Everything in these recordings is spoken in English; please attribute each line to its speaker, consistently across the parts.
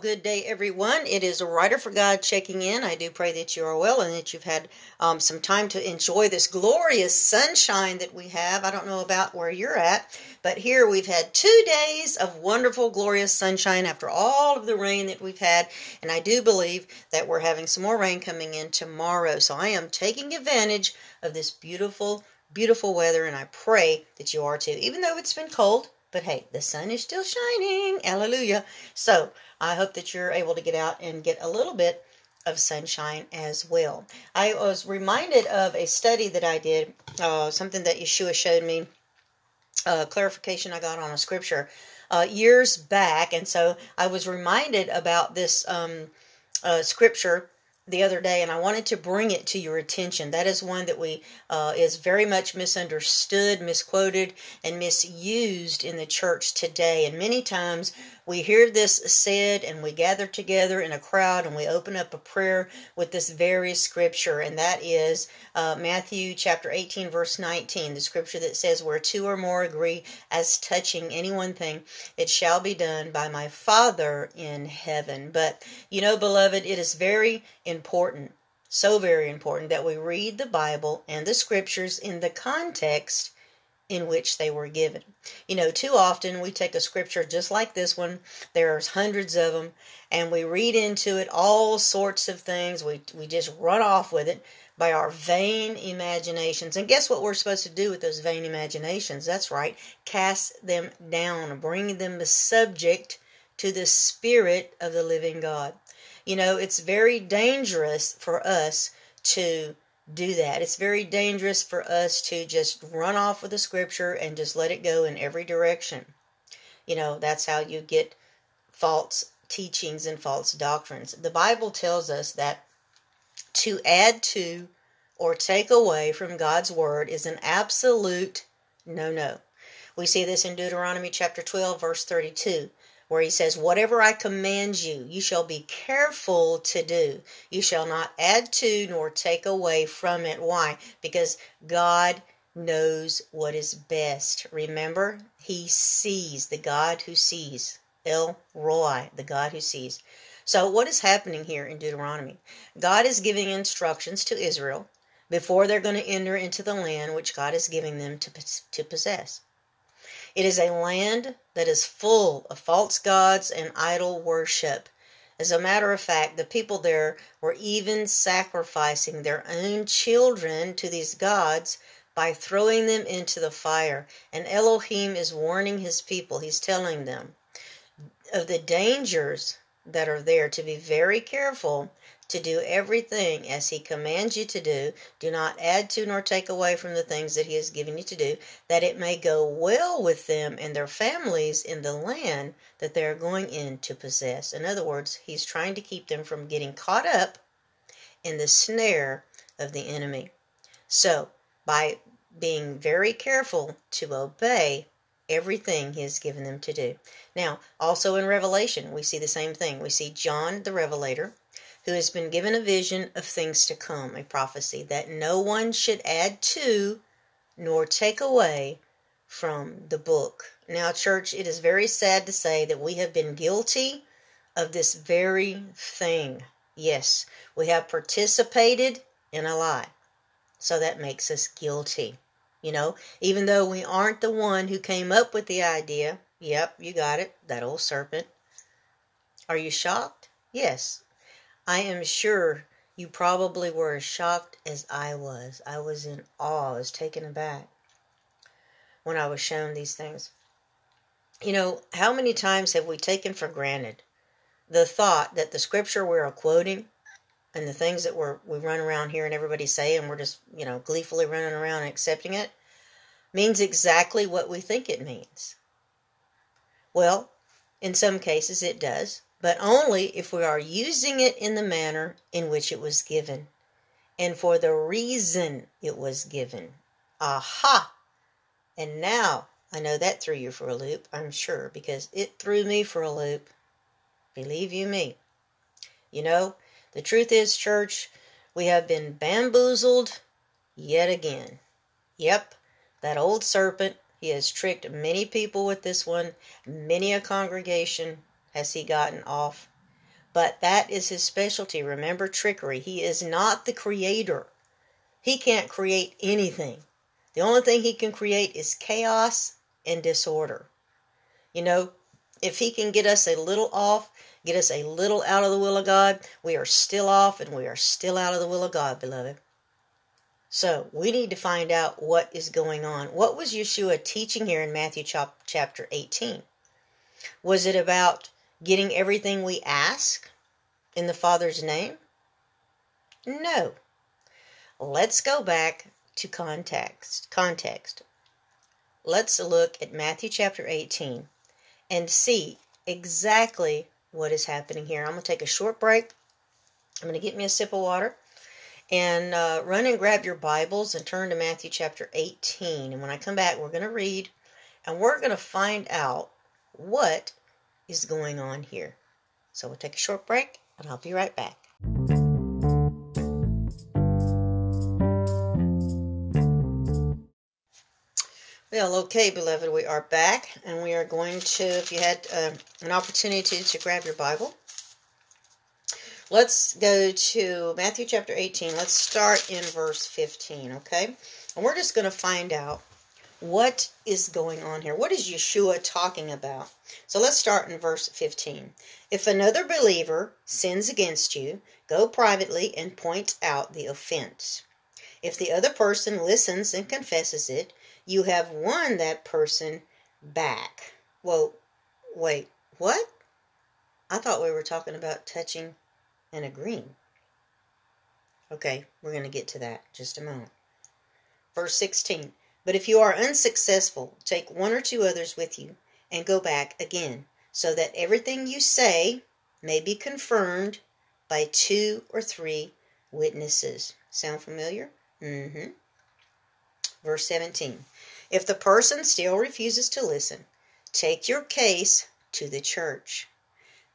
Speaker 1: good day, everyone. It is a Writer for God checking in. I do pray that you are well and that you've had um, some time to enjoy this glorious sunshine that we have. I don't know about where you're at, but here we've had two days of wonderful, glorious sunshine after all of the rain that we've had. And I do believe that we're having some more rain coming in tomorrow. So I am taking advantage of this beautiful, beautiful weather, and I pray that you are too, even though it's been cold. But hey, the sun is still shining. Hallelujah. So I hope that you're able to get out and get a little bit of sunshine as well. I was reminded of a study that I did, uh, something that Yeshua showed me, uh, clarification I got on a scripture uh, years back. And so I was reminded about this um, uh, scripture the other day, and I wanted to bring it to your attention. That is one that we uh, is very much misunderstood, misquoted, and misused in the church today. And many times we hear this said, and we gather together in a crowd, and we open up a prayer with this very scripture, and that is uh, Matthew chapter 18, verse 19, the scripture that says, "Where two or more agree as touching any one thing, it shall be done by my Father in heaven." But you know, beloved, it is very important, so very important, that we read the Bible and the scriptures in the context in which they were given. You know, too often we take a scripture just like this one, there's hundreds of them, and we read into it all sorts of things. We, we just run off with it by our vain imaginations. And guess what we're supposed to do with those vain imaginations? That's right, cast them down, bring them subject to the Spirit of the living God. You know, it's very dangerous for us to do that. It's very dangerous for us to just run off with the scripture and just let it go in every direction. You know, that's how you get false teachings and false doctrines. The Bible tells us that to add to or take away from God's word is an absolute no no. We see this in Deuteronomy chapter 12, verse 32 where he says, Whatever I command you, you shall be careful to do. You shall not add to nor take away from it. Why? Because God knows what is best. Remember, he sees, the God who sees. El Roi, the God who sees. So, what is happening here in Deuteronomy? God is giving instructions to Israel before they're going to enter into the land which God is giving them to, to possess. It is a land that is full of false gods and idol worship. As a matter of fact, the people there were even sacrificing their own children to these gods by throwing them into the fire. And Elohim is warning his people, he's telling them of the dangers that are there to be very careful to do everything as he commands you to do. Do not add to nor take away from the things that he has given you to do, that it may go well with them and their families in the land that they are going in to possess. In other words, he's trying to keep them from getting caught up in the snare of the enemy. So, by being very careful to obey everything he has given them to do. Now, also in Revelation, we see the same thing. We see John the Revelator who has been given a vision of things to come, a prophecy that no one should add to nor take away from the book. Now, church, it is very sad to say that we have been guilty of this very thing. Yes, we have participated in a lie. So that makes us guilty. You know, even though we aren't the one who came up with the idea. Yep, you got it, that old serpent. Are you shocked? Yes, I am sure you probably were as shocked as I was. I was in awe, I was taken aback when I was shown these things. You know, how many times have we taken for granted the thought that the scripture we're quoting and the things that we're, we run around here and everybody say and we're just, you know, gleefully running around and accepting it means exactly what we think it means? Well, in some cases it does but only if we are using it in the manner in which it was given and for the reason it was given. Aha! And now I know that threw you for a loop, I'm sure, because it threw me for a loop. Believe you me. You know, the truth is, church, we have been bamboozled yet again. Yep, that old serpent, he has tricked many people with this one, many a congregation, has he gotten off But that is his specialty. Remember trickery. He is not the creator. He can't create anything. The only thing he can create is chaos and disorder. You know, if he can get us a little off, get us a little out of the will of God, we are still off and we are still out of the will of God, beloved. So we need to find out what is going on. What was Yeshua teaching here in Matthew chapter 18? Was it about getting everything we ask in the Father's name? No. Let's go back to context. Context. Let's look at Matthew chapter 18 and see exactly what is happening here. I'm going to take a short break. I'm going to get me a sip of water and uh, run and grab your Bibles and turn to Matthew chapter 18. And when I come back, we're going to read and we're going to find out what is going on here. So we'll take a short break and I'll be right back. Well, okay, beloved, we are back, and we are going to, if you had uh, an opportunity to grab your Bible, let's go to Matthew chapter 18. Let's start in verse 15, okay? And we're just going to find out what is going on here. What is Yeshua talking about? So let's start in verse 15. If another believer sins against you, go privately and point out the offense. If the other person listens and confesses it, you have won that person back. Well, wait, what? I thought we were talking about touching and agreeing. Okay, we're going to get to that just a moment. Verse 16 But if you are unsuccessful, take one or two others with you and go back again, so that everything you say may be confirmed by two or three witnesses. Sound familiar? Mm hmm. Verse 17 If the person still refuses to listen, take your case to the church.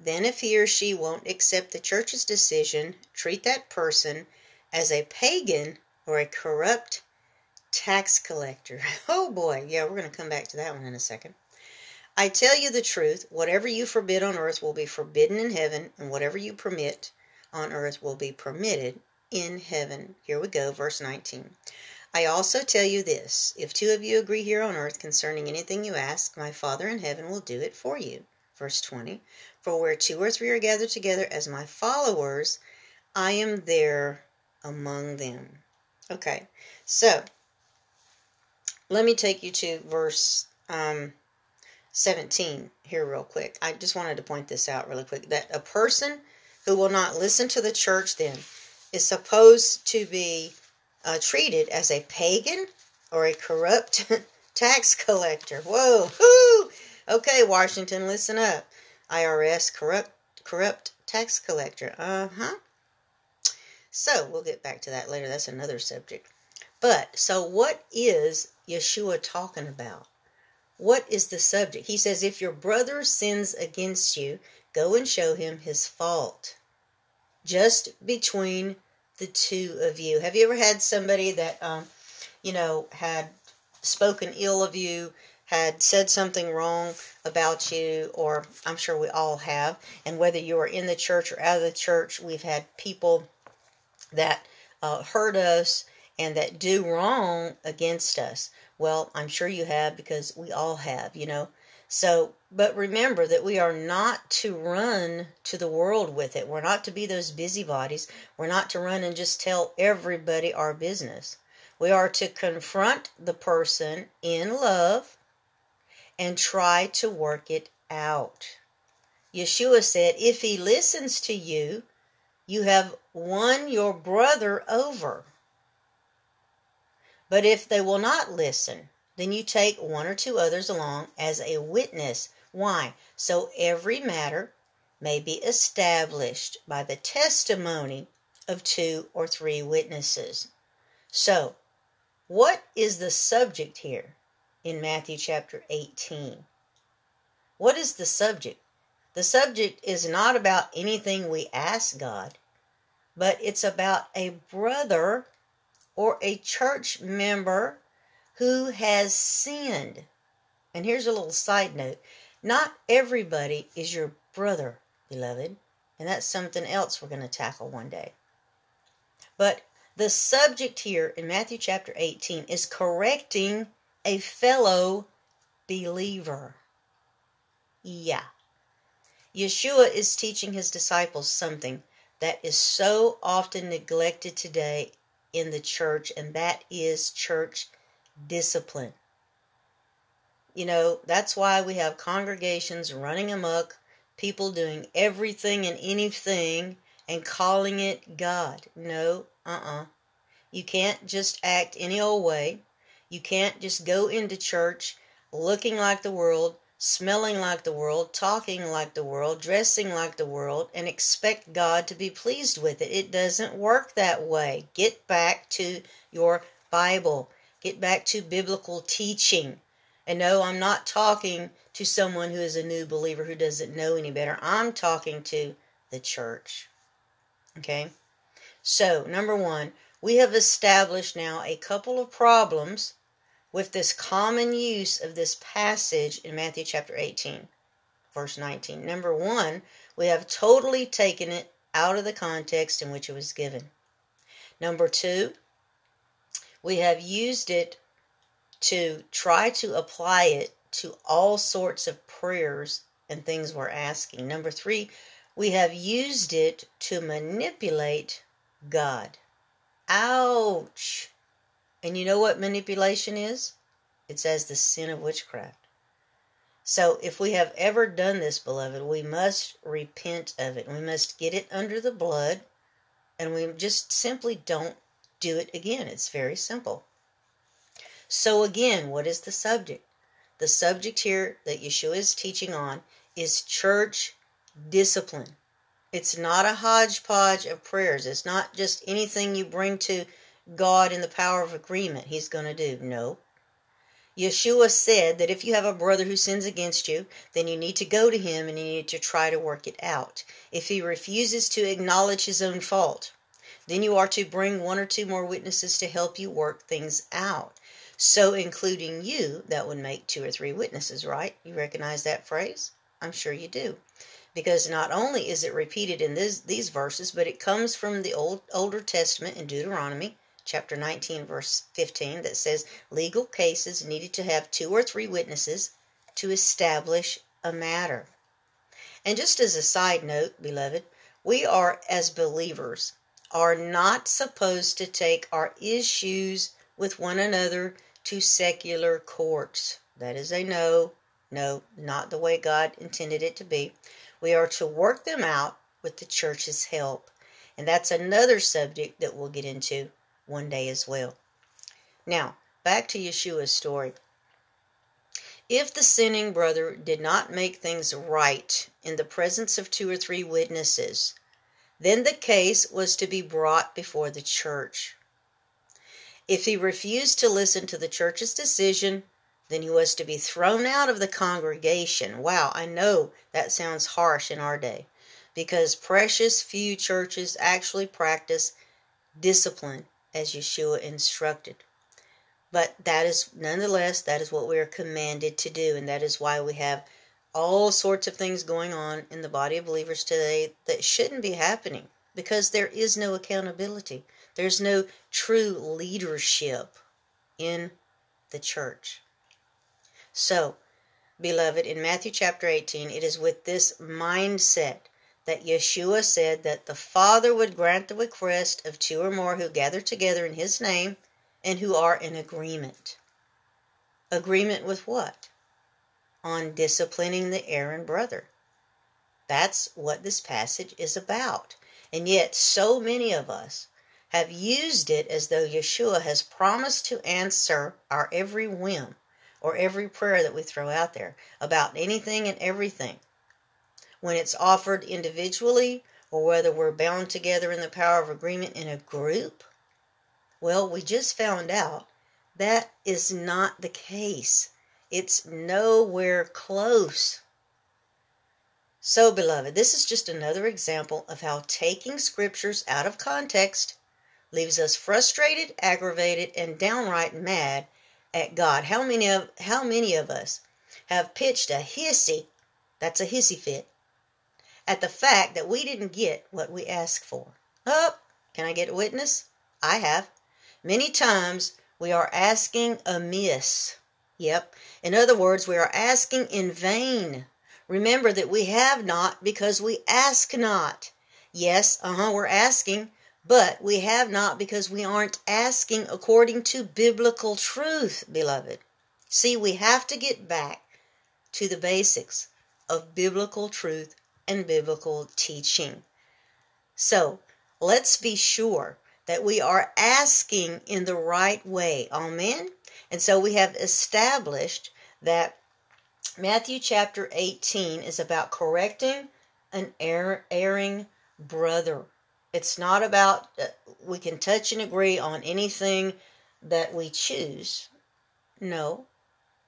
Speaker 1: Then, if he or she won't accept the church's decision, treat that person as a pagan or a corrupt tax collector. Oh boy, yeah, we're going to come back to that one in a second. I tell you the truth, whatever you forbid on earth will be forbidden in heaven, and whatever you permit on earth will be permitted in heaven. Here we go, verse 19. I also tell you this if two of you agree here on earth concerning anything you ask, my Father in heaven will do it for you. Verse 20 For where two or three are gathered together as my followers, I am there among them. Okay, so let me take you to verse um, 17 here, real quick. I just wanted to point this out really quick that a person who will not listen to the church then is supposed to be uh, treated as a pagan or a corrupt tax collector. Whoa, whoo! Okay, Washington, listen up. IRS corrupt corrupt tax collector. Uh huh. So we'll get back to that later. That's another subject. But so what is Yeshua talking about? What is the subject? He says, if your brother sins against you, go and show him his fault. Just between the two of you. Have you ever had somebody that, um, you know, had spoken ill of you, had said something wrong about you, or I'm sure we all have, and whether you are in the church or out of the church, we've had people that uh, hurt us and that do wrong against us. Well, I'm sure you have because we all have, you know. So, but remember that we are not to run to the world with it. We're not to be those busybodies. We're not to run and just tell everybody our business. We are to confront the person in love and try to work it out. Yeshua said, If he listens to you, you have won your brother over. But if they will not listen, then you take one or two others along as a witness. Why? So every matter may be established by the testimony of two or three witnesses. So, what is the subject here in Matthew chapter 18? What is the subject? The subject is not about anything we ask God, but it's about a brother or a church member who has sinned. And here's a little side note not everybody is your brother, beloved. And that's something else we're going to tackle one day. But the subject here in Matthew chapter 18 is correcting a fellow believer. Yeah. Yeshua is teaching his disciples something that is so often neglected today in the church, and that is church discipline. You know, that's why we have congregations running amok, people doing everything and anything and calling it God. No, uh uh-uh. uh You can't just act any old way. You can't just go into church looking like the world, smelling like the world, talking like the world, dressing like the world, and expect God to be pleased with it. It doesn't work that way. Get back to your Bible, get back to biblical teaching. And no, I'm not talking to someone who is a new believer who doesn't know any better. I'm talking to the church. Okay? So, number one, we have established now a couple of problems with this common use of this passage in Matthew chapter 18, verse 19. Number one, we have totally taken it out of the context in which it was given. Number two, we have used it to try to apply it to all sorts of prayers and things we're asking. Number three, we have used it to manipulate God. Ouch! And you know what manipulation is? It's as the sin of witchcraft. So if we have ever done this, beloved, we must repent of it. We must get it under the blood, and we just simply don't do it again. It's very simple. So, again, what is the subject? The subject here that Yeshua is teaching on is church discipline. It's not a hodgepodge of prayers. It's not just anything you bring to God in the power of agreement He's going to do. No. Yeshua said that if you have a brother who sins against you, then you need to go to him and you need to try to work it out. If he refuses to acknowledge his own fault, then you are to bring one or two more witnesses to help you work things out. So, including you, that would make two or three witnesses, right? You recognize that phrase? I'm sure you do. Because not only is it repeated in this, these verses, but it comes from the Old Older Testament in Deuteronomy chapter 19, verse 15, that says legal cases needed to have two or three witnesses to establish a matter. And just as a side note, beloved, we are, as believers, are not supposed to take our issues with one another to secular courts. That is a no, no, not the way God intended it to be. We are to work them out with the church's help. And that's another subject that we'll get into one day as well. Now, back to Yeshua's story. If the sinning brother did not make things right in the presence of two or three witnesses, then the case was to be brought before the church. If he refused to listen to the church's decision, then he was to be thrown out of the congregation. Wow, I know that sounds harsh in our day because precious few churches actually practice discipline as Yeshua instructed. But that is, nonetheless, that is what we are commanded to do, and that is why we have all sorts of things going on in the body of believers today that shouldn't be happening because there is no accountability. There's no true leadership in the church. So, beloved, in Matthew chapter 18, it is with this mindset that Yeshua said that the Father would grant the request of two or more who gather together in His name and who are in agreement. Agreement with what? On disciplining the erring brother. That's what this passage is about. And yet, so many of us have used it as though Yeshua has promised to answer our every whim or every prayer that we throw out there about anything and everything. When it's offered individually or whether we're bound together in the power of agreement in a group, well, we just found out that is not the case. It's nowhere close. So, beloved, this is just another example of how taking scriptures out of context leaves us frustrated, aggravated, and downright mad at God. How many of how many of us have pitched a hissy, that's a hissy fit, at the fact that we didn't get what we asked for. Oh, can I get a witness? I have. Many times we are asking amiss. Yep. In other words, we are asking in vain. Remember that we have not because we ask not. Yes, uh huh, we're asking, but we have not because we aren't asking according to biblical truth, beloved. See, we have to get back to the basics of biblical truth and biblical teaching. So, let's be sure that we are asking in the right way. Amen. And so we have established that Matthew chapter 18 is about correcting an err- erring brother. It's not about, uh, we can touch and agree on anything that we choose. No,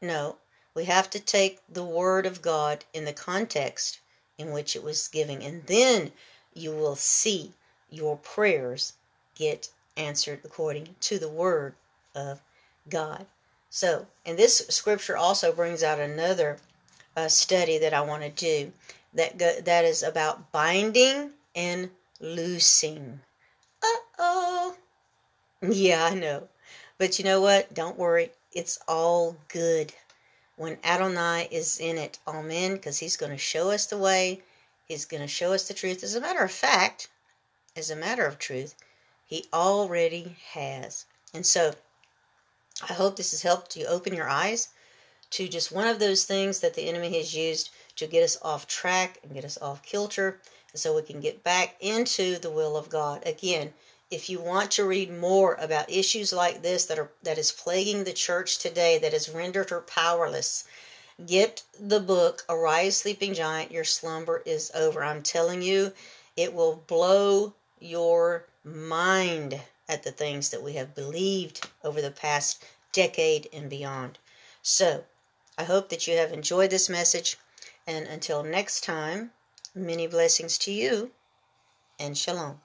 Speaker 1: no. We have to take the Word of God in the context in which it was giving. and then you will see your prayers get answered according to the Word of God. So, and this scripture also brings out another uh, study that I want to do that go, that is about binding and loosing. Uh oh. Yeah, I know. But you know what? Don't worry. It's all good when Adonai is in it. Amen. Because he's going to show us the way. He's going to show us the truth. As a matter of fact, as a matter of truth, he already has. And so I hope this has helped you open your eyes to just one of those things that the enemy has used to get us off track and get us off kilter so we can get back into the will of God. Again, if you want to read more about issues like this that are that is plaguing the church today that has rendered her powerless, get the book Arise Sleeping Giant, Your Slumber is Over. I'm telling you, it will blow your mind at the things that we have believed over the past decade and beyond. So, I hope that you have enjoyed this message. And until next time, many blessings to you and shalom.